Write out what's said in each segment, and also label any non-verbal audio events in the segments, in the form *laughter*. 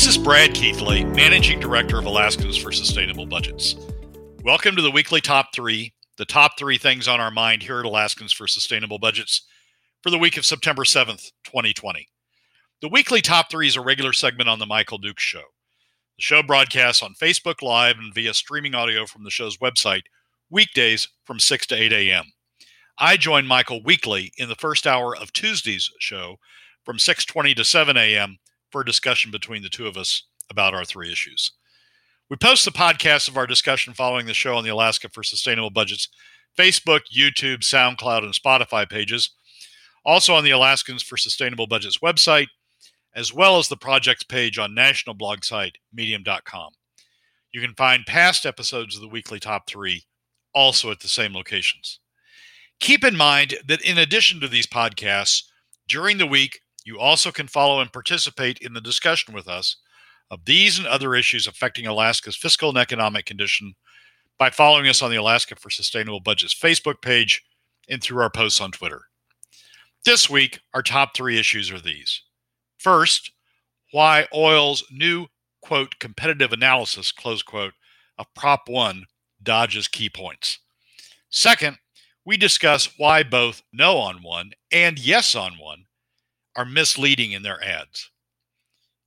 This is Brad Keithley, Managing Director of Alaskans for Sustainable Budgets. Welcome to the weekly top three, the top three things on our mind here at Alaskans for Sustainable Budgets for the week of September 7th, 2020. The weekly top three is a regular segment on The Michael Dukes Show. The show broadcasts on Facebook Live and via streaming audio from the show's website weekdays from 6 to 8 a.m. I join Michael weekly in the first hour of Tuesday's show from 6:20 to 7 a.m. for a discussion between the two of us about our three issues. We post the podcast of our discussion following the show on the Alaska for Sustainable Budgets Facebook, YouTube, SoundCloud, and Spotify pages, also on the Alaskans for Sustainable Budgets website, as well as the project's page on national blog site medium.com. You can find past episodes of the weekly top three also at the same locations. Keep in mind that in addition to these podcasts, during the week, you also can follow and participate in the discussion with us of these and other issues affecting Alaska's fiscal and economic condition by following us on the Alaska for Sustainable Budgets Facebook page and through our posts on Twitter. This week, our top three issues are these. First, why oil's new, quote, competitive analysis, close quote, of Prop 1 dodges key points. Second, we discuss why both no on one and yes on one are misleading in their ads.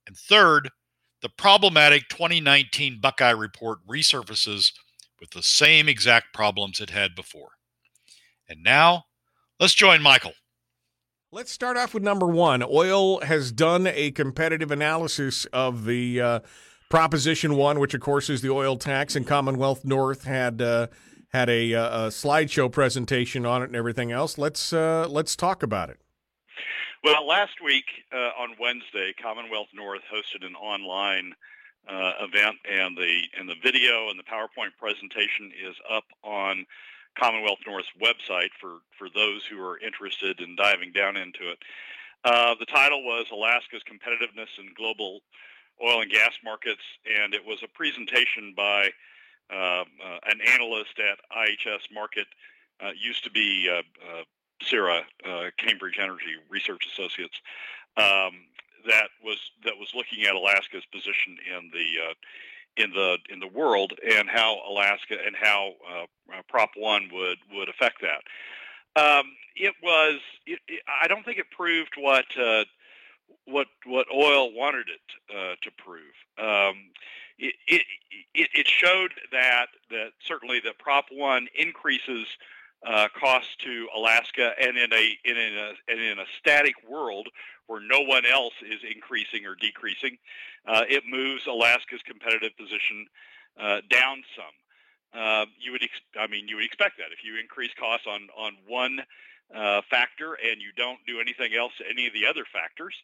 And third, the problematic 2019 Buckeye report resurfaces with the same exact problems it had before. And now, let's join Michael. Let's start off with number one. Oil has done a competitive analysis of the uh, Proposition One, which of course is the oil tax, and Commonwealth North had uh, had a, uh, a, slideshow presentation on it and everything else. Let's uh, let's talk about it. Well, last week uh, on Wednesday, Commonwealth North hosted an online uh, event, and the and the video and the PowerPoint presentation is up on Commonwealth North's website for for those who are interested in diving down into it. Uh, the title was Alaska's Competitiveness in Global Oil and Gas Markets, and it was a presentation by uh, uh, an analyst at IHS Markit. uh, used to be CERA, Cambridge Energy Research Associates, um, that was that was looking at Alaska's position in the in the in the world and how Alaska and how uh, Prop One would would affect that. Um, it was. It, it, I don't think it proved what uh, what what oil wanted it uh, to prove. Um, it, it, it showed that that certainly that Prop One increases uh, costs to Alaska, and in a in a and in a static world where no one else is increasing or decreasing, uh, it moves Alaska's competitive position uh, down some. Uh, you would, ex- I mean, you would expect that if you increase costs on on one uh, factor and you don't do anything else to any of the other factors,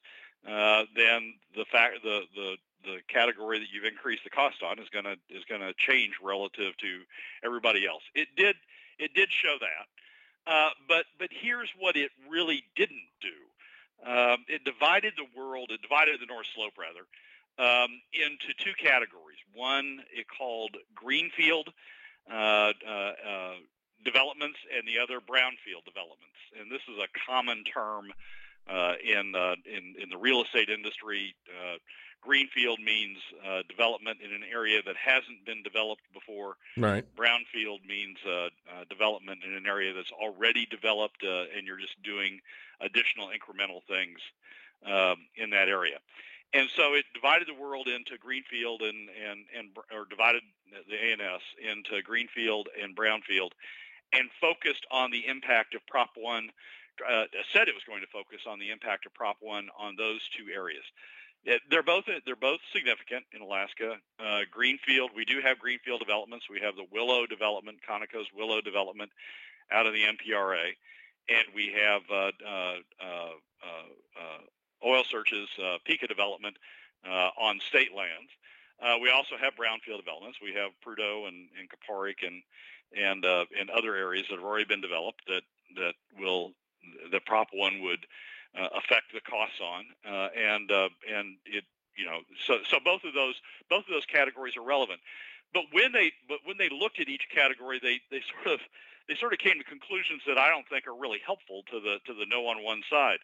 uh, then the fact the the the category that you've increased the cost on is to is to change relative to everybody else. It did it did show that, uh, but but here's what it really didn't do. Um, it divided the world. It divided the North Slope rather um, into two categories. One it called greenfield uh, uh, uh developments, and the other brownfield developments. And this is a common term uh, in, uh, in in the real estate industry. Greenfield means uh, development in an area that hasn't been developed before. Right. Brownfield means uh, uh, development in an area that's already developed, uh, and you're just doing additional incremental things um, in that area. And so it divided the world into greenfield and and and or divided the ANS into greenfield and brownfield, and focused on the impact of Prop One. Uh, said it was going to focus on the impact of Prop One on those two areas. They're both they're both significant in Alaska. Uh, greenfield, we do have greenfield developments. We have the Willow development, Conoco's Willow development, out of the NPRA, and we have uh, uh, uh, uh Oil Search's uh, Pikka development on state lands. we also have brownfield developments. We have Prudhoe and, and Kuparuk and and and other areas that have already been developed that that will the Prop One would uh, affect the costs on, uh, and uh, and it you know so so both of those both of those categories are relevant. But when they but when they looked at each category, they they *laughs* sort of they sort of came to conclusions that I don't think are really helpful to the to the no on one side.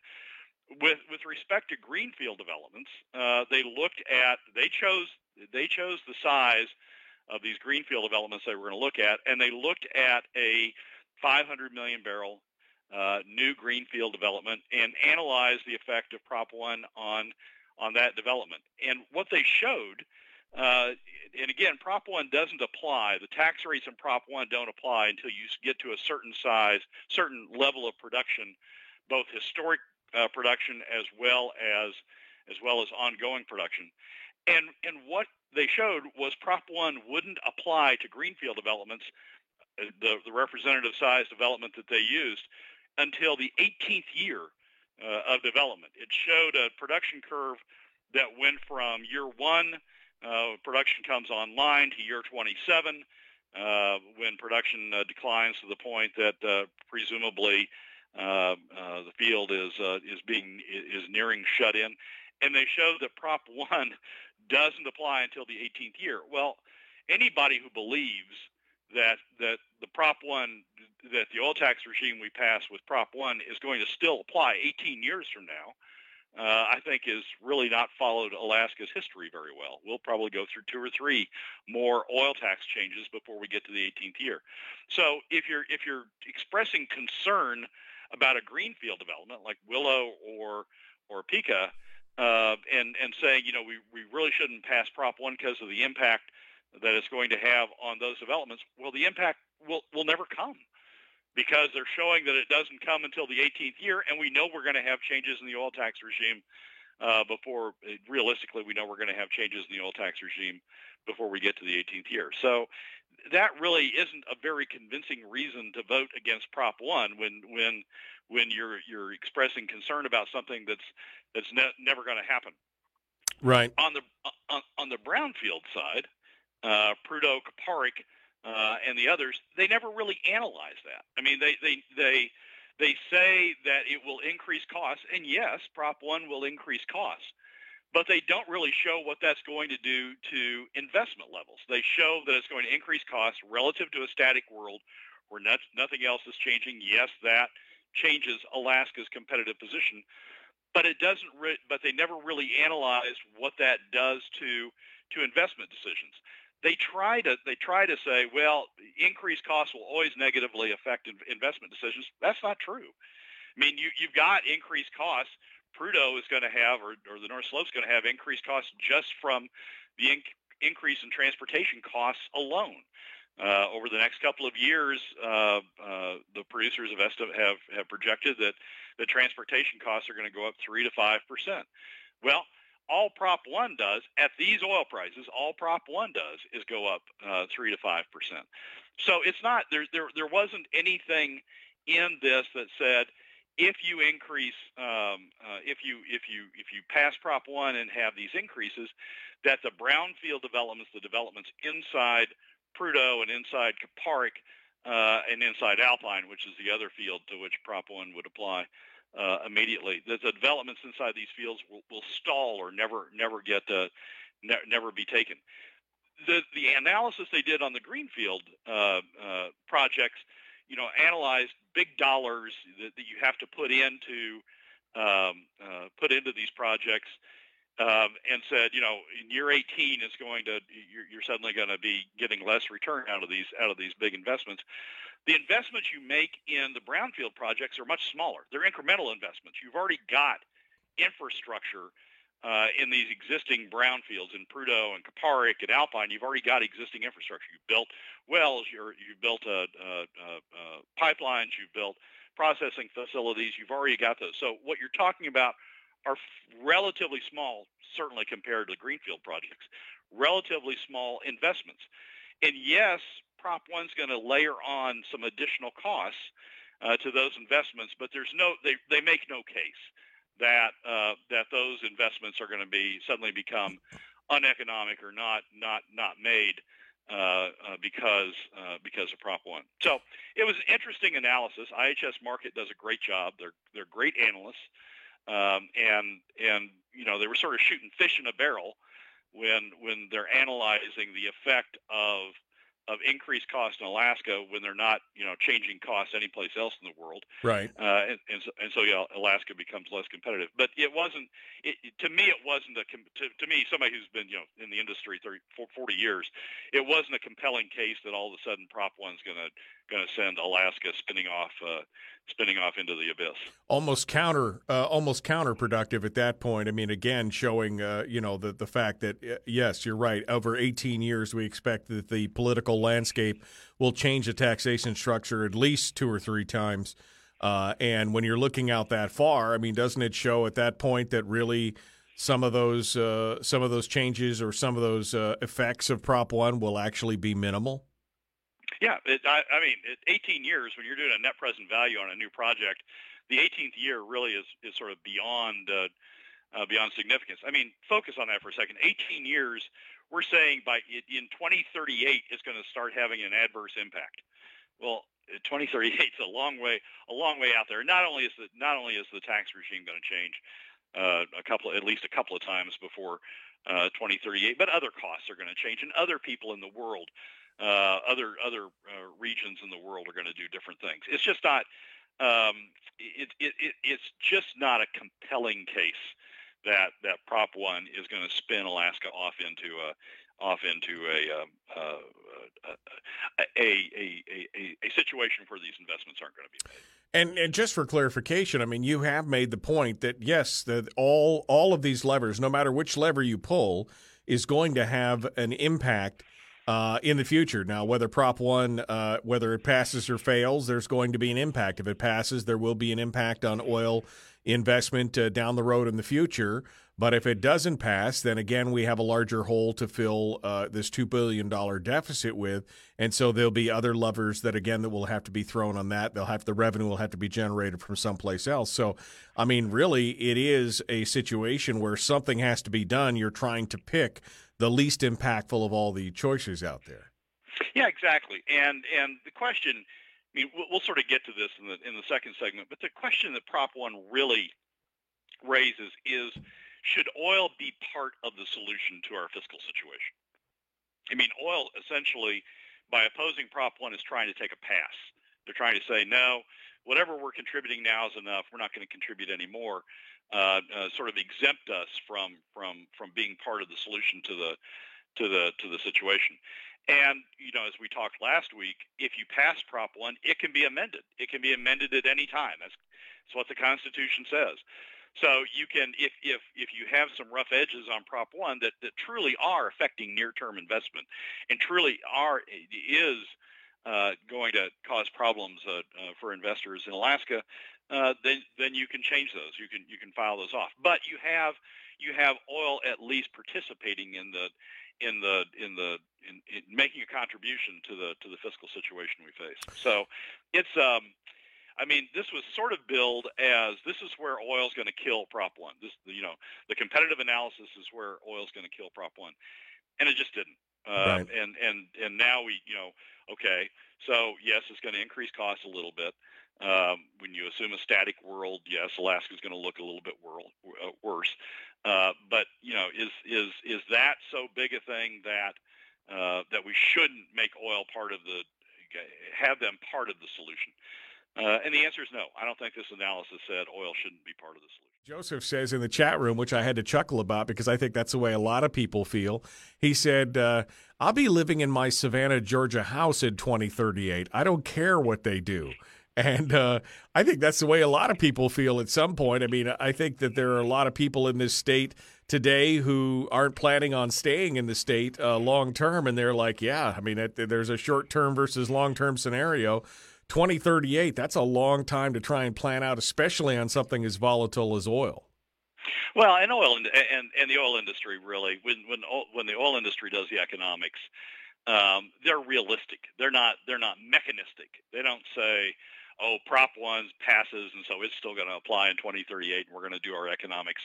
with with respect to greenfield developments, uh, they looked at they chose they chose the size of these greenfield developments they were going to look at, and they looked at a 500 million barrel uh, new greenfield development and analyze the effect of Prop One on on that development. And what they showed, uh, and again, Prop One doesn't apply. The tax rates in Prop One don't apply until you get to a certain size, certain level of production, both historic uh, production as well as as well as ongoing production. And and what they showed was Prop One wouldn't apply to greenfield developments, uh, the the representative size development that they used, until the 18th year uh, of development. It showed a production curve that went from year one, uh, production comes online, to year 27, uh, when production uh, declines to the point that uh, presumably uh, the field is is being is nearing shut in. And they showed that Prop One *laughs* doesn't apply until the 18th year. Well, anybody who believes that that the Prop One that the oil tax regime we passed with Prop One is going to still apply 18 years from now, uh, I think is really not followed Alaska's history very well. We'll probably go through two or three more oil tax changes before we get to the 18th year. So if you're if you're expressing concern about a greenfield development like Willow or or Pikka, uh, and and saying you know we we really shouldn't pass Prop One because of the impact that it's going to have on those developments. Well, the impact will will never come because they're showing that it doesn't come until the 18th year, and we know we're going to have changes in the oil tax regime uh, before. Realistically, we know we're going to have changes in the oil tax regime before we get to the 18th year. So that really isn't a very convincing reason to vote against Prop One when when when you're you're expressing concern about something that's that's ne- never going to happen. Right. On the on, on the brownfield side, uh, Prudhoe, Kuparuk, uh, and the others, they never really analyze that. I mean, they they they they say that it will increase costs, and yes, Prop One will increase costs, but they don't really show what that's going to do to investment levels. They show that it's going to increase costs relative to a static world where not, nothing else is changing. Yes, that changes Alaska's competitive position, but it doesn't. Re- but they never really analyze what that does to to investment decisions. They try to they try to say, well, increased costs will always negatively affect investment decisions. That's not true. I mean, you you've got increased costs. Prudhoe is going to have, or, or the North Slope is going to have increased costs just from the in- increase in transportation costs alone. Uh, over the next couple of years, uh, uh, the producers of Esta have, have projected that the transportation costs are going to go up 3 to 5 percent. Well, all Prop 1 does, at these oil prices, all Prop 1 does is go up uh, 3 to 5 percent. So it's not, there, there, there wasn't anything in this that said, if you increase, um, uh, if you if you if you pass Prop One and have these increases, that the brownfield developments, the developments inside Prudhoe and inside Kuparuk uh, and inside Alpine, which is the other field to which Prop 1 would apply uh, immediately. The, the, developments inside these fields will, will stall or never never get uh, ne- never be taken. The the analysis they did on the greenfield uh, uh, projects, you know, analyzed big dollars that, that you have to put into um, uh, put into these projects um, and said, you know, in year 18 is going to you're, you're suddenly going to be getting less return out of these out of these big investments. The investments you make in the brownfield projects are much smaller. They're incremental investments. You've already got infrastructure uh, in these existing brownfields in Prudhoe and Kuparuk and Alpine. You've already got existing infrastructure. You've built wells. you have built uh, uh, uh, pipelines. You've built processing facilities. You've already got those. So what you're talking about are relatively small, certainly compared to the greenfield projects, relatively small investments. And yes, Prop 1 is going to layer on some additional costs uh, to those investments, but there's no they, they make no case that uh, that those investments are going to be suddenly become uneconomic or not not not made uh, uh, because uh, because of Prop One. So it was an interesting analysis. IHS Markit does a great job. They're they're great analysts. Um, and and you know they were sort of shooting fish in a barrel when when they're analyzing the effect of of increased cost in Alaska when they're not, you know, changing costs anyplace else in the world. Right. Uh, and, and so, and so yeah, Alaska becomes less competitive. But it wasn't. It, to me, it wasn't a. To, to me, somebody who's been, you know, in the industry 30, 40 years, it wasn't a compelling case that all of a sudden Prop One's going to going to send Alaska spinning off uh, spinning off into the abyss. Almost counter, uh, almost counterproductive at that point. I mean, again, showing uh, you know the the fact that uh, yes, you're right. Over 18 years, we expect that the political landscape will change the taxation structure at least two or three times. Uh, and when you're looking out that far, I mean, doesn't it show at that point that really some of those uh, some of those changes or some of those effects of Prop One will actually be minimal? Yeah, it, I, I mean, it, 18 years when you're doing a net present value on a new project, the 18th year really is is sort of beyond uh, uh, beyond significance. I mean, focus on that for a second. 18 years, we're saying by in 2038 it's going to start having an adverse impact. Well, 2038 is a long way a long way out there. Not only is the not only is the tax regime going to change uh, a couple at least a couple of times before uh, 2038, but other costs are going to change, and other people in the world uh, other other uh, regions in the world are going to do different things. It's just not. Um, it, it, it, it's just not a compelling case that that Prop One is going to spin Alaska off into a off into a, um, uh, a, a, a, a, situation where these investments aren't going to be made. And, and just for clarification, I mean, you have made the point that yes, that all all of these levers, no matter which lever you pull, is going to have an impact uh, in the future. Now, whether Prop 1, uh, whether it passes or fails, there's going to be an impact. If it passes, there will be an impact on oil investment uh, down the road in the future. But if it doesn't pass, then again, we have a larger hole to fill uh, this $2 billion deficit with. And so there'll be other levers that, again, that will have to be thrown on that. They'll have the revenue will have to be generated from someplace else. So, I mean, really, it is a situation where something has to be done. You're trying to pick the least impactful of all the choices out there. Yeah, exactly. And and the question, I mean, we'll, we'll sort of get to this in the in the second segment, but the question that Prop One really raises is, should oil be part of the solution to our fiscal situation? I mean, oil essentially, by opposing Prop One, is trying to take a pass. They're trying to say, no, whatever we're contributing now is enough. We're not going to contribute anymore uh, uh, sort of exempt us from from from being part of the solution to the to the to the situation. And you know, as we talked last week, if you pass Prop One, it can be amended. It can be amended at any time. That's, that's what the Constitution says. So you can, if if if you have some rough edges on Prop One that that truly are affecting near-term investment, and truly are is uh, going to cause problems uh, uh, for investors in Alaska, uh, then then you can change those. You can you can file those off. But you have you have oil at least participating in the in the in the in, in making a contribution to the to the fiscal situation we face. So it's um I mean, this was sort of billed as this is where oil's going to kill Prop One. This, you know, the competitive analysis is where oil's going to kill Prop One, and it just didn't. Uh, right. And and and now we, you know, okay, so yes, it's going to increase costs a little bit. Um, when you assume a static world, yes, Alaska is going to look a little bit world, uh, worse. Uh, but you know, is is is that so big a thing that uh, that we shouldn't make oil part of the have them part of the solution? Uh, and the answer is no. I don't think this analysis said oil shouldn't be part of the solution. Joseph says in the chat room, which I had to chuckle about because I think that's the way a lot of people feel. He said, uh, I'll be living in my Savannah, Georgia house in 2038. I don't care what they do. And uh, I think that's the way a lot of people feel at some point. I mean, I think that there are a lot of people in this state today who aren't planning on staying in the state uh, long term. And they're like, yeah, I mean, it, there's a short term versus long term scenario. 2038, that's a long time to try and plan out, especially on something as volatile as oil. Well, and oil and, and, and the oil industry really, when when when the oil industry does the economics, um, they're realistic. They're not they're not mechanistic. They don't say, oh, Prop 1 passes, and so it's still going to apply in 2038, and we're going to do our economics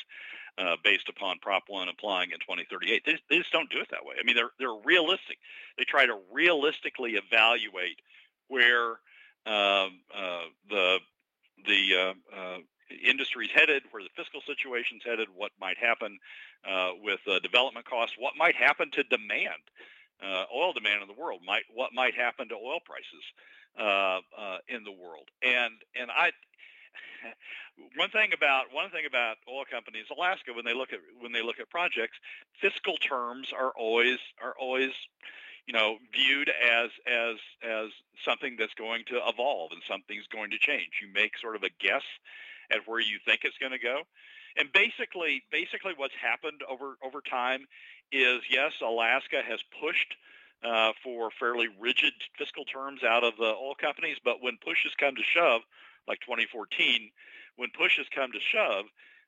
uh, based upon Prop 1 applying in 2038. They, they just don't do it that way. I mean, they're, they're realistic. They try to realistically evaluate where um, uh, the, the uh, uh, industry's headed, where the fiscal situation's headed, what might happen uh, with uh, development costs, what might happen to demand. uh, oil demand in the world, might what might happen to oil prices uh, uh, in the world. And and I *laughs* one thing about one thing about oil companies, Alaska, when they look at when they look at projects, fiscal terms are always are always you know viewed as as as something that's going to evolve and something's going to change. You make sort of a guess at where you think it's going to go. And basically, basically, what's happened over over time is yes, Alaska has pushed uh, for fairly rigid fiscal terms out of the oil companies, but when push has come to shove, like 2014, when push has come to shove,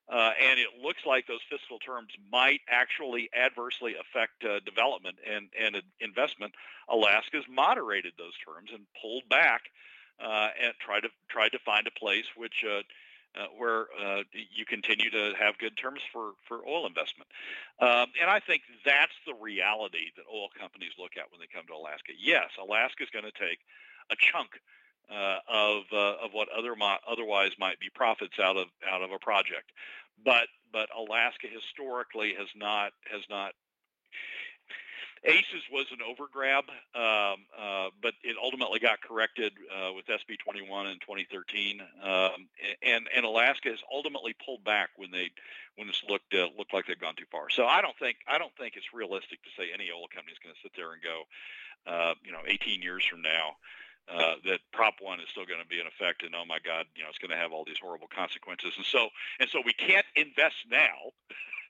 uh, and it looks like those fiscal terms might actually adversely affect uh, development and, and investment, Alaska's moderated those terms and pulled back uh, and tried to tried to find a place which uh, where uh, you continue to have good terms for, for oil investment. Um, and I think that's the reality that oil companies look at when they come to Alaska. Yes, Alaska is going to take a chunk uh, of uh, of what other otherwise might be profits out of out of a project, but but Alaska historically has not has not ACES was an overgrab, um, uh, but it ultimately got corrected uh, with SB 21 in 2013, um, and and Alaska has ultimately pulled back when they when it's looked uh, looked like they've gone too far. So I don't think I don't think it's realistic to say any oil company is going to sit there and go, uh, you know, 18 years from now. Uh, that Prop One is still going to be in effect, and oh my God, you know it's going to have all these horrible consequences, and so and so we can't invest now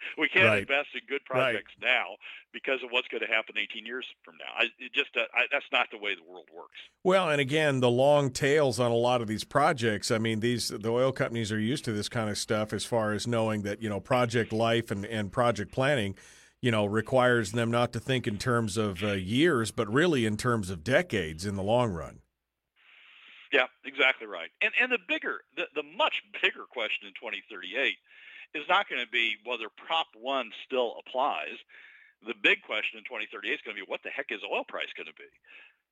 *laughs* we can't right. invest in good projects right. now because of what's going to happen 18 years from now. I, just uh, I, that's not the way the world works. Well, and again, the long tails on a lot of these projects. I mean, these the oil companies are used to this kind of stuff as far as knowing that you know project life and and project planning. You know, requires them not to think in terms of uh, years, but really in terms of decades in the long run. Yeah, exactly right. And and the bigger, the, the much bigger question in 2038 is not going to be whether Prop 1 still applies. The big question in 2038 is going to be what the heck is oil price going to be?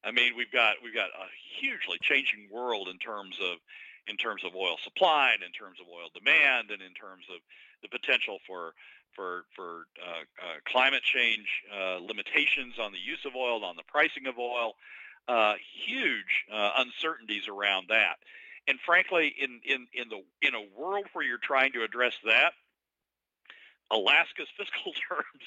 I mean, we've got we've got a hugely changing world in terms of in terms of oil supply and in terms of oil demand and in terms of the potential for for for uh, uh, climate change uh, limitations on the use of oil, on the pricing of oil, uh, huge uh, uncertainties around that. And frankly, in, in, in the in a world where you're trying to address that, Alaska's *laughs* fiscal terms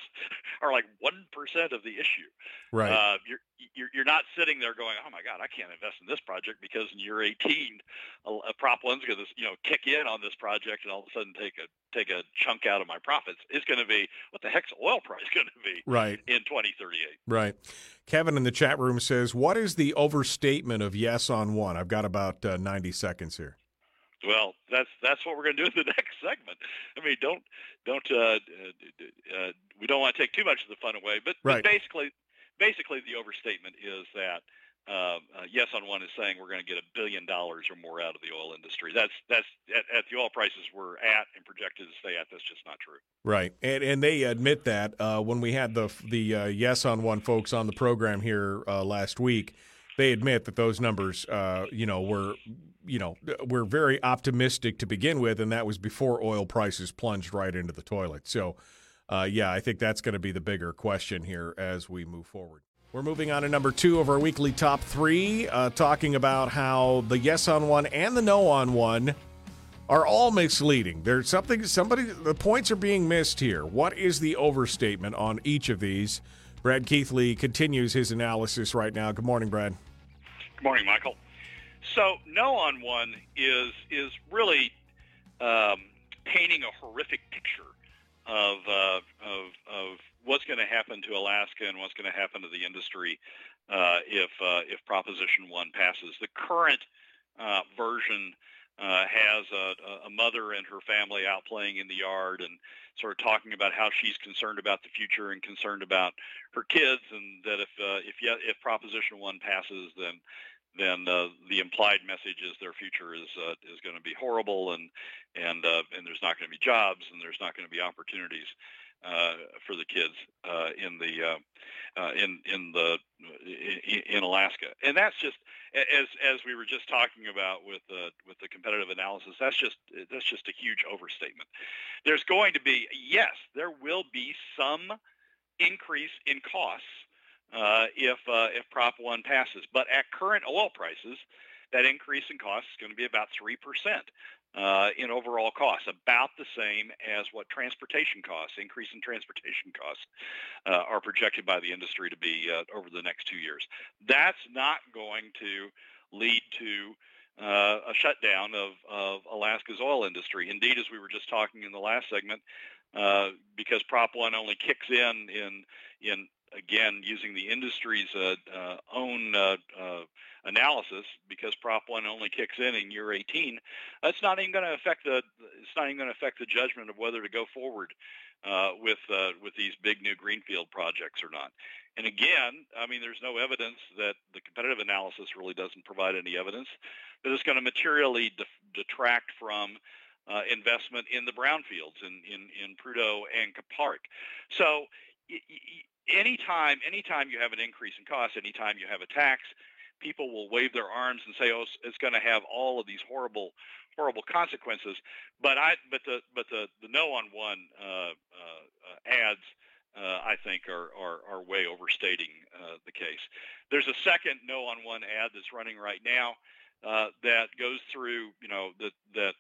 are like one percent of the issue. Right. Uh, you're, you're you're not sitting there going, oh my God, I can't invest in this project because in year 18, a, a Prop One's going to you know kick in on this project and all of a sudden take a take a chunk out of my profits. It's going to be what the heck's oil *laughs* price going to be? Right. In 2038. Right. Kevin in the chat room says, what is the overstatement of yes on one? I've got about uh, 90 seconds here. Well, that's that's what we're going to do in the *laughs* next segment. I mean, don't don't uh, uh, uh, we don't want to take too much of the fun away, but, right. but basically, basically the overstatement is that uh, uh, yes on one is saying we're going to get a billion dollars or more out of the oil industry. That's that's at, at, the oil prices we're at and projected to stay at. That's just not true. Right, and and they admit that uh, when we had the the uh, yes on one folks on the program here uh, last week, they admit that those numbers, uh, you know, were you know were very optimistic to begin with, and that was before oil prices plunged right into the toilet. So. yeah, I think that's going to be the bigger question here as we move forward. We're moving on to number two of our weekly top three, uh, talking about how the yes on one and the no on one are all misleading. There's something, somebody, the points are being missed here. What is the overstatement on each of these? Brad Keithley continues his analysis right now. Good morning, Brad. Good morning, Michael. So, no on one is is really um, painting a horrific picture of, uh, of, of what's going to happen to Alaska and what's going to happen to the industry uh, if uh, if Proposition One passes. The current uh, version uh, has a, a, mother and her family out playing in the yard and sort of talking about how she's concerned about the future and concerned about her kids, and that if uh, if if Proposition One passes, then then uh, the implied message is their future is uh, is going to be horrible and and uh, and there's not going to be jobs and there's not going to be opportunities uh, for the kids uh, in the uh, uh in in the in Alaska, and that's just as as we were just talking about with the with the competitive analysis. That's just that's just a huge overstatement. There's going to be yes, there will be some increase in costs uh, if uh, if Prop One passes. But at current oil prices, that increase in cost is going to be about three percent. Uh, in overall costs, about the same as what transportation costs, increase in transportation costs, uh, are projected by the industry to be uh, over the next two years. That's not going to lead to uh, a shutdown of, of Alaska's oil industry. Indeed, as we were just talking in the last segment, uh, because Prop One only kicks in in in again using the industry's uh, uh, own uh, uh, analysis, because Prop One only kicks in in year 18, that's not even going to affect the it's not even going to affect the judgment of whether to go forward uh, with uh, with these big new greenfield projects or not. And again, I mean, there's no evidence that the competitive analysis really doesn't provide any evidence that it's going to materially de- detract from investment in the brownfields in, in, in Prudhoe and Kuparuk. So anytime, anytime you have an increase in cost, anytime you have a tax, people will wave their arms and say, "Oh, it's going to have all of these horrible, horrible consequences." But I, but the, but the, the no on one uh, uh, ads uh, I think are, are, are way overstating uh, the case. There's a second no on one ad that's running right now uh, that goes through, you know, that that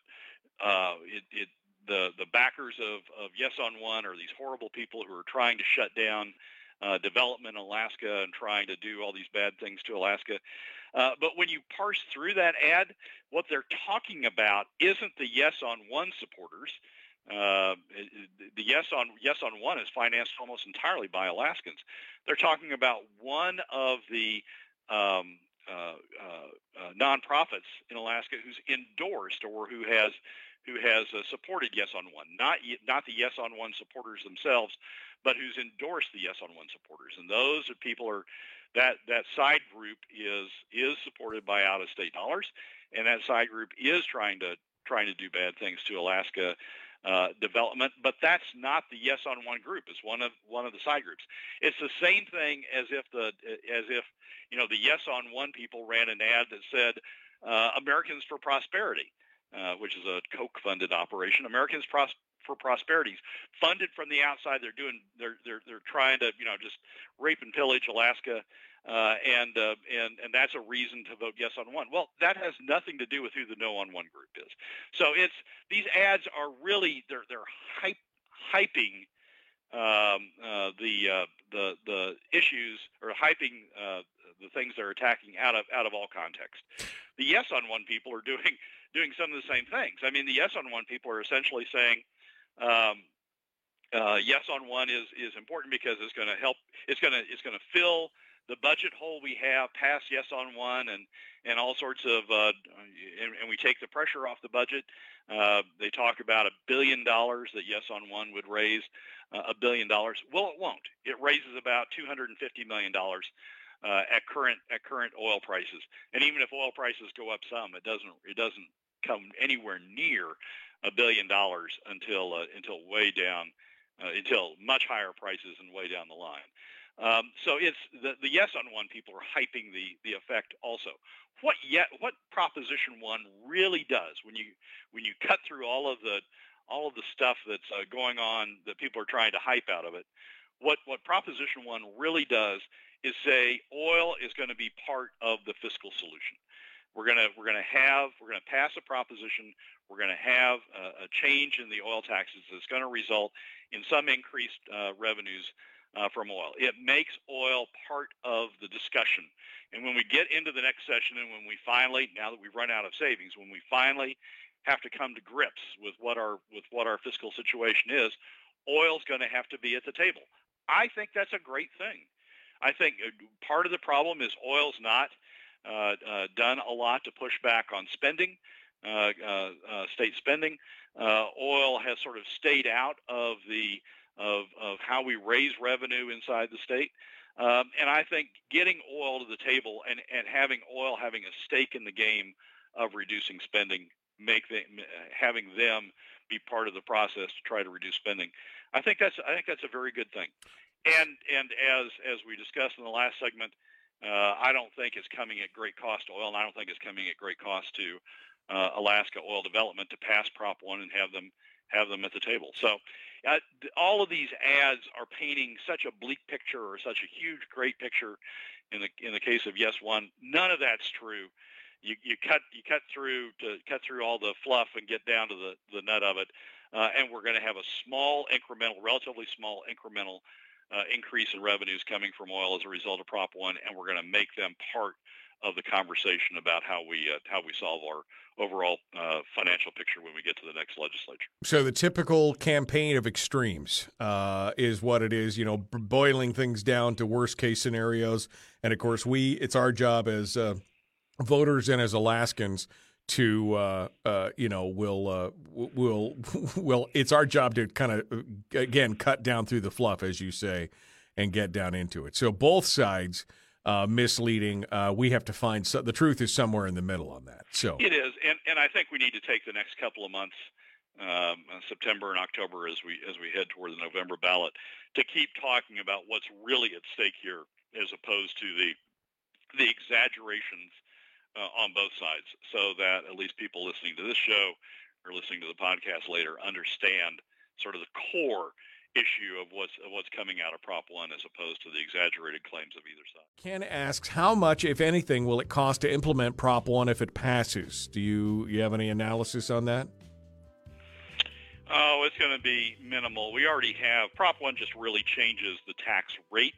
uh, it, it the the backers of, of Yes on One are these horrible people who are trying to shut down uh, development in Alaska and trying to do all these bad things to Alaska. Uh, but when you parse through that ad, what they're talking about isn't the Yes on One supporters. Uh, the yes on yes on one is financed almost entirely by Alaskans. They're talking about one of the um, uh, uh, uh, nonprofits in Alaska who's endorsed or who has who has uh, supported Yes on One, not not the Yes on One supporters themselves, but who's endorsed the Yes on One supporters, and those are people are that that side group is is supported by out of state dollars, and that side group is trying to trying to do bad things to Alaska uh, development, but that's not the yes on one group. It's one of one of the side groups. It's the same thing as if the as if you know the yes on one people ran an ad that said uh, Americans for Prosperity, uh, which is a Koch funded operation. Americans Pros- for Prosperities, funded from the outside. They're doing they're they're they're trying to you know just rape and pillage Alaska uh, and uh, and and that's a reason to vote yes on one. Well, that has nothing to do with who the no on one group is. So it's these ads are really they're they're hype, hyping um, uh, the uh, the the issues or hyping uh, the things they're attacking out of out of all context. The yes on one people are doing *laughs* doing some of the same things. I mean, the yes on one people are essentially saying. Um, uh, yes on one is is important because it's going to help. It's going to it's going to fill the budget hole we have past yes on one and and all sorts of uh, and, and, we take the pressure off the budget. Uh, they talk about a billion dollars that yes on one would raise uh, a billion dollars. Well, it won't. It raises about 250 million dollars uh, at current at current oil prices. And even if oil prices go up some, it doesn't it doesn't come anywhere near a billion dollars until uh, until way down uh, until much higher prices and way down the line. Um, so it's the, the yes on one people are hyping the the effect also. What yet what Proposition One really does when you when you cut through all of the all of the stuff that's uh, going on that people are trying to hype out of it, what what Proposition One really does is say oil is going to be part of the fiscal solution. We're gonna we're gonna have we're gonna pass a proposition. We're gonna have a, a change in the oil taxes that's going to result in some increased uh, revenues uh, from oil. It makes oil part of the discussion. And when we get into the next session and when we finally, now that we've run out of savings, when we finally have to come to grips with what our with what our fiscal situation is, oil's going to have to be at the table. I think that's a great thing. I think uh, part of the problem is oil's not uh, uh, done a lot to push back on spending, uh, uh, uh state spending. oil has sort of stayed out of the of, of how we raise revenue inside the state. Um, and I think getting oil to the table and, and having oil having a stake in the game of reducing spending, make having them be part of the process to try to reduce spending, I think that's I think that's a very good thing. And and as as we discussed in the last segment, uh, I don't think it's coming at great cost to oil, and I don't think it's coming at great cost to uh, Alaska Oil Development to pass Prop One and have them have them at the table. So uh, all of these ads are painting such a bleak picture or such a huge, great picture. In the in the case of Yes One, none of that's true. You, you cut you cut through to cut through all the fluff and get down to the, the nut of it, uh, and we're going to have a small incremental, relatively small incremental uh, increase in revenues coming from oil as a result of Prop One, and we're going to make them part of the conversation about how we uh, how we solve our overall uh, financial picture when we get to the next legislature. So the typical campaign of extremes uh, is what it is. You know, boiling things down to worst case scenarios, and of course, we it's our job as uh, voters and as Alaskans to uh, uh, you know will will *laughs* will it's our job to kind of again cut down through the fluff as you say and get down into it so both sides uh, misleading. Uh, we have to find so, the truth is somewhere in the middle on that. So it is and, and I think we need to take the next couple of months um, September and October as we as we head toward the November ballot to keep talking about what's really at stake here as opposed to the the exaggerations uh, on both sides so that at least people listening to this show or listening to the podcast later understand sort of the core issue of what's of what's coming out of Prop One as opposed to the exaggerated claims of either side. Ken asks, how much, if anything, will it cost to implement Prop One if it passes? Do you you have any analysis on that? Oh, it's going to be minimal. We already have Prop One just really changes the tax rates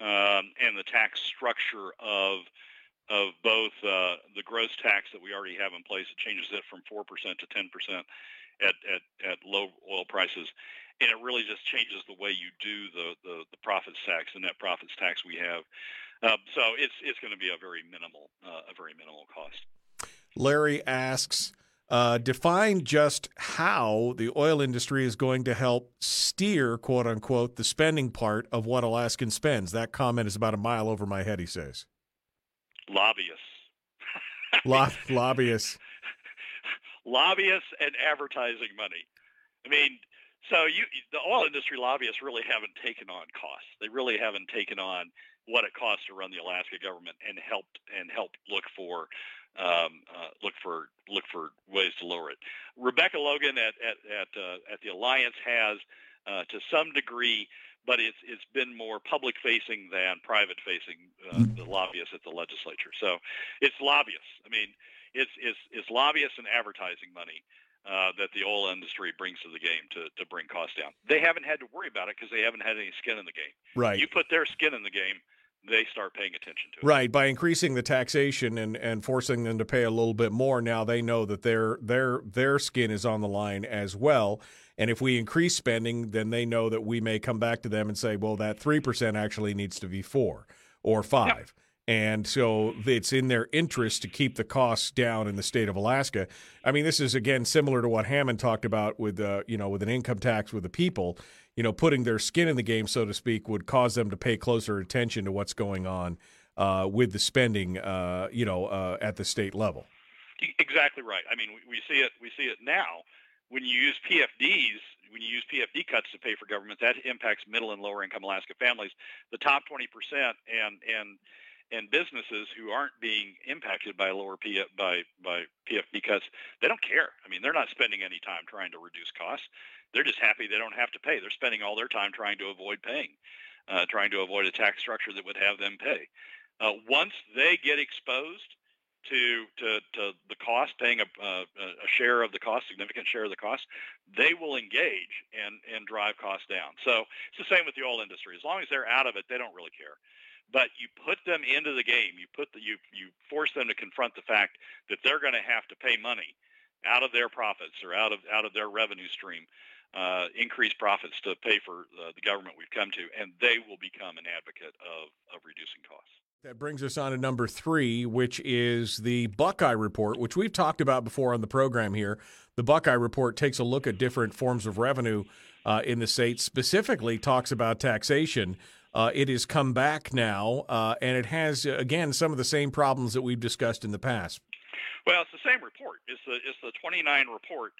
um, and the tax structure of of both uh, the gross tax that we already have in place. It changes it from 4% to 10% at, at, at low oil prices. And it really just changes the way you do the, the, the profits tax, the net profits tax we have. Um, so it's, it's going to be a very minimal, uh, a very minimal cost. Larry asks, uh, define just how the oil industry is going to help steer, quote unquote, the spending part of what Alaskan spends. That comment is about a mile over my head, he says lobbyists. *laughs* Lo- lobbyists. *laughs* lobbyists and advertising money. I mean, so you the oil industry lobbyists really haven't taken on costs. They really haven't taken on what it costs to run the Alaska government and helped and helped look for um, uh, look for look for ways to lower it. Rebecca Logan at at at, uh, at the Alliance has, uh, to some degree, but it's it's been more public facing than private facing uh, mm-hmm. the lobbyists at the legislature. So it's lobbyists. I mean, it's it's it's lobbyists and advertising money uh, that the oil industry brings to the game to to bring costs down. They haven't had to worry about it because they haven't had any skin in the game. Right. You put their skin in the game, they start paying attention to it. Right, by increasing the taxation and, and forcing them to pay a little bit more, now they know that their their their skin is on the line as well. And if we increase spending, then they know that we may come back to them and say, well, that 3% actually needs to be 4 or 5. Yep. And so it's in their interest to keep the costs down in the state of Alaska. I mean, this is again similar to what Hammond talked about with, uh, you know, with an income tax with the people. You know, putting their skin in the game, so to speak, would cause them to pay closer attention to what's going on uh, with the spending, uh, you know, uh, at the state level. Exactly right. I mean, we, we see it. We see it now when you use PFDs, when you use PFD cuts to pay for government, that impacts middle and lower income Alaska families. The top 20% and and and businesses who aren't being impacted by lower P, by by PFD cuts, they don't care. I mean, they're not spending any time trying to reduce costs. They're just happy they don't have to pay. They're spending all their time trying to avoid paying, uh, trying to avoid a tax structure that would have them pay. Uh, once they get exposed to to, to the cost, paying a, a share of the cost, significant share of the cost, they will engage and and drive costs down. So it's the same with the oil industry. As long as they're out of it, they don't really care. But you put them into the game. You put the you you force them to confront the fact that they're going to have to pay money out of their profits or out of out of their revenue stream, uh, increase profits to pay for uh, the government we've come to, and they will become an advocate of of reducing costs. That brings us on to number three, which is the Buckeye Report, which we've talked about before on the program here. The Buckeye Report takes a look at different forms of revenue uh, in the state, specifically talks about taxation. Uh, it has come back now, uh, and it has, again, some of the same problems that we've discussed in the past. Well, it's the same report. It's the, it's the 29 report.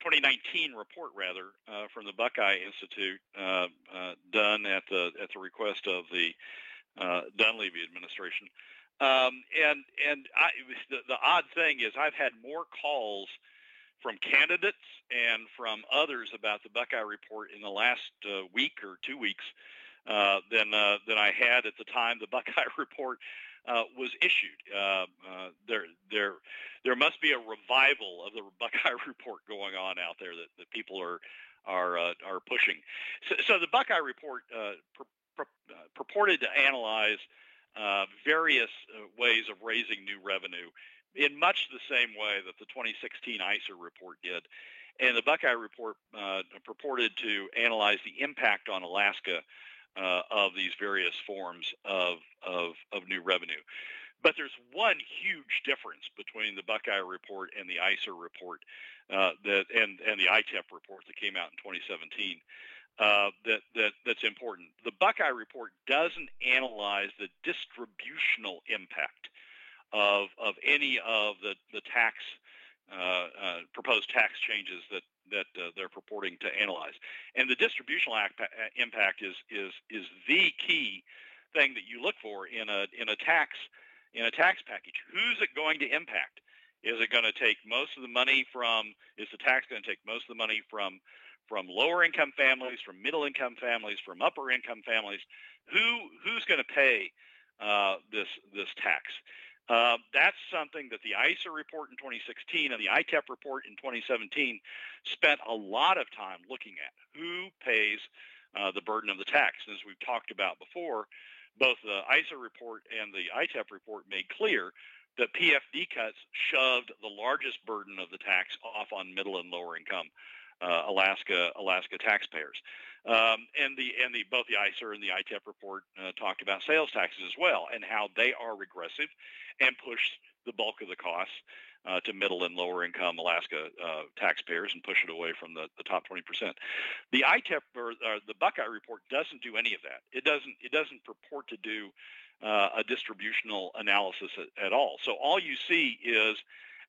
2019 report, rather, uh, from the Buckeye Institute, uh, uh, done at the at the request of the uh, Dunleavy administration. Um, and and I, the, the odd thing is I've had more calls from candidates and from others about the Buckeye Report in the last uh, week or two weeks uh, than uh, than I had at the time the *laughs* Buckeye Report uh, was issued. Uh, uh, there, there, there must be a revival of the *laughs* Buckeye Report going on out there that, that people are are are pushing. So, so, the Buckeye Report pur- pur- purported to analyze various ways of raising new revenue in much the same way that the 2016 ISER report did. And the Buckeye report uh, purported to analyze the impact on Alaska uh, of these various forms of, of, of new revenue. But there's one huge difference between the Buckeye report and the ISER report uh, that and, and the ITEP report that came out in 2017. Uh, that, that that's important. The Buckeye report doesn't analyze the distributional impact of of any of the the tax proposed tax changes that that uh, they're purporting to analyze. And the distributional act, uh, impact is is is the key thing that you look for in a in a tax in a tax package. Who's it going to impact? Is it going to take most of the money from? Is the tax going to take most of the money from from lower income families, from middle income families, from upper income families? Who who's going to pay uh, this this tax? Uh, that's something that the ISER report in 2016 and the ITEP report in 2017 spent a lot of time looking at. Who pays uh, the burden of the tax? And as we've talked about before, both the ISER report and the ITEP report made clear that PFD cuts shoved the largest burden of the tax off on middle and lower income uh, Alaska Alaska taxpayers. Um, and the and the both the ISER and the ITEP report uh, talked about sales taxes as well and how they are regressive and push the bulk of the costs uh, to middle and lower income Alaska uh, taxpayers and push it away from the, the top 20%. The ITEP or the Buckeye report doesn't do any of that. It doesn't it doesn't purport to do uh, a distributional analysis at, at all. So all you see is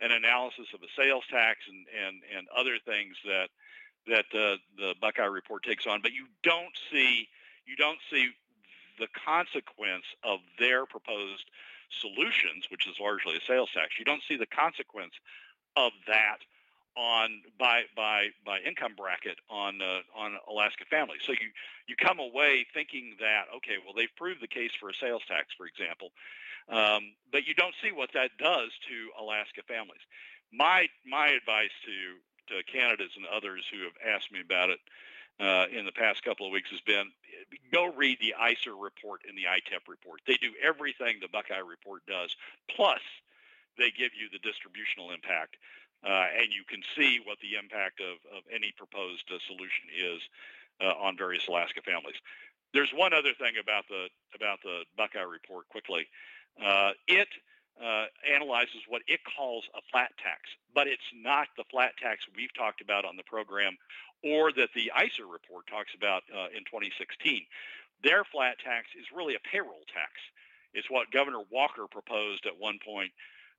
an analysis of a sales tax and, and, and other things that that uh, the Buckeye report takes on, but you don't see you don't see the consequence of their proposed solutions, which is largely a sales tax. You don't see the consequence of that on by by by income bracket on uh, on Alaska families. So you you come away thinking that okay, well they've proved the case for a sales tax, for example, um, but you don't see what that does to Alaska families. My my advice to to candidates and others who have asked me about it uh, in the past couple of weeks has been go read the ISER report and the ITEP report. They do everything the Buckeye report does, plus they give you the distributional impact, uh, and you can see what the impact of, of any proposed uh, solution is uh, on various Alaska families. There's one other thing about the about the Buckeye report quickly. Uh, it uh, analyzes what it calls a flat tax, but it's not the flat tax we've talked about on the program or that the ISER report talks about uh, in 2016. Their flat tax is really a payroll tax. It's what Governor Walker proposed at one point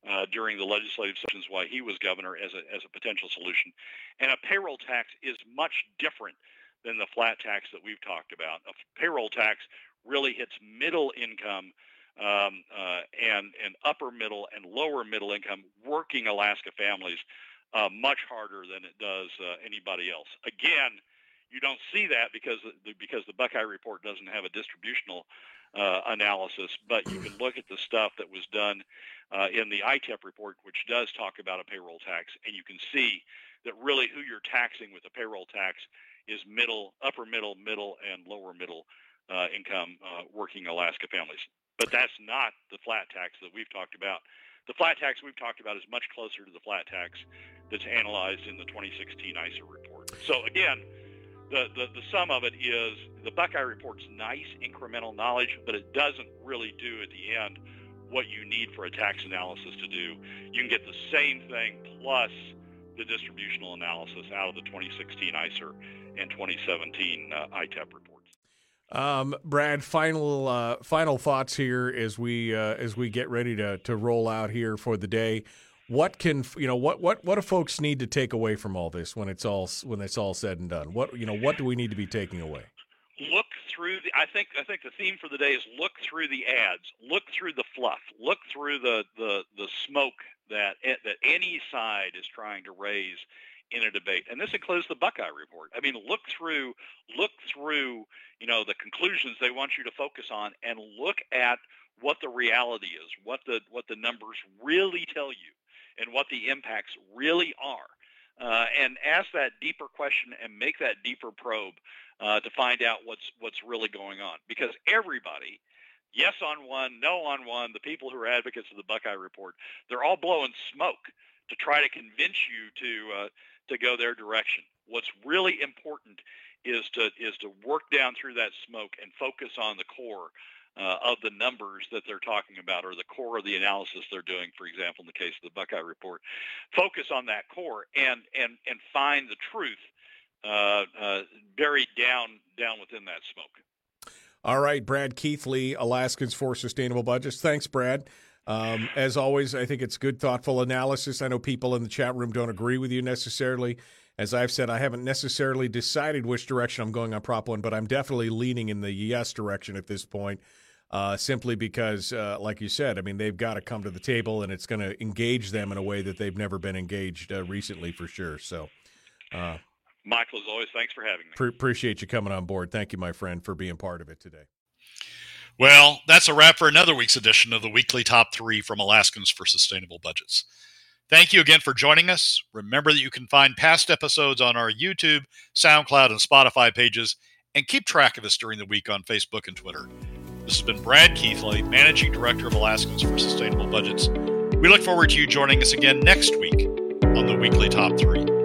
uh, during the legislative sessions while he was governor as a, as a potential solution. And a payroll tax is much different than the flat tax that we've talked about. A payroll tax really hits middle income um, uh, and, and upper middle and lower middle income working Alaska families uh, much harder than it does uh, anybody else. Again, you don't see that because the, because the Buckeye report doesn't have a distributional uh, analysis, but you can look at the stuff that was done uh, in the ITEP report, which does talk about a payroll tax, and you can see that really who you're taxing with a payroll tax is middle, upper middle, middle, and lower middle uh, income uh, working Alaska families. But that's not the flat tax that we've talked about. The flat tax we've talked about is much closer to the flat tax that's analyzed in the 2016 ISER report. So again, the, the, the sum of it is the Buckeye report's nice incremental knowledge, but it doesn't really do at the end what you need for a tax analysis to do. You can get the same thing plus the distributional analysis out of the 2016 ISER and 2017 uh, ITEP report. Um, Brad, final uh, final thoughts here as we uh, as we get ready to to roll out here for the day. What can you know? What what what do folks need to take away from all this when it's all when it's all said and done? What you know? What do we need to be taking away? Look through the. I think I think the theme for the day is look through the ads, look through the fluff, look through the the the smoke that that any side is trying to raise in a debate, and this includes the Buckeye report. I mean, look through look through you know the conclusions they want you to focus on, and look at what the reality is, what the what the numbers really tell you, and what the impacts really are. Uh, and ask that deeper question and make that deeper probe uh, to find out what's what's really going on. Because everybody, yes on one, no on one, the people who are advocates of the Buckeye Report, they're all blowing smoke to try to convince you to uh, to go their direction. What's really important is to is to work down through that smoke and focus on the core uh, of the numbers that they're talking about or the core of the analysis they're doing, for example, in the case of the Buckeye report. Focus on that core and and and find the truth uh, uh, buried down down within that smoke. All right, Brad Keithley, Alaskans for Sustainable Budgets. Thanks, Brad. Um, as always, I think it's good, thoughtful analysis. I know people in the chat room don't agree with you necessarily. As I've said, I haven't necessarily decided which direction I'm going on Prop 1, but I'm definitely leaning in the yes direction at this point uh, simply because, uh, like you said, I mean, they've got to come to the table and it's going to engage them in a way that they've never been engaged uh, recently for sure. So, uh, Michael, as always, thanks for having me. Pre- appreciate you coming on board. Thank you, my friend, for being part of it today. Well, that's a wrap for another week's edition of the weekly top three from Alaskans for Sustainable Budgets. Thank you again for joining us. Remember that you can find past episodes on our YouTube, SoundCloud, and Spotify pages, and keep track of us during the week on Facebook and Twitter. This has been Brad Keithley, Managing Director of Alaskans for Sustainable Budgets. We look forward to you joining us again next week on the Weekly Top 3.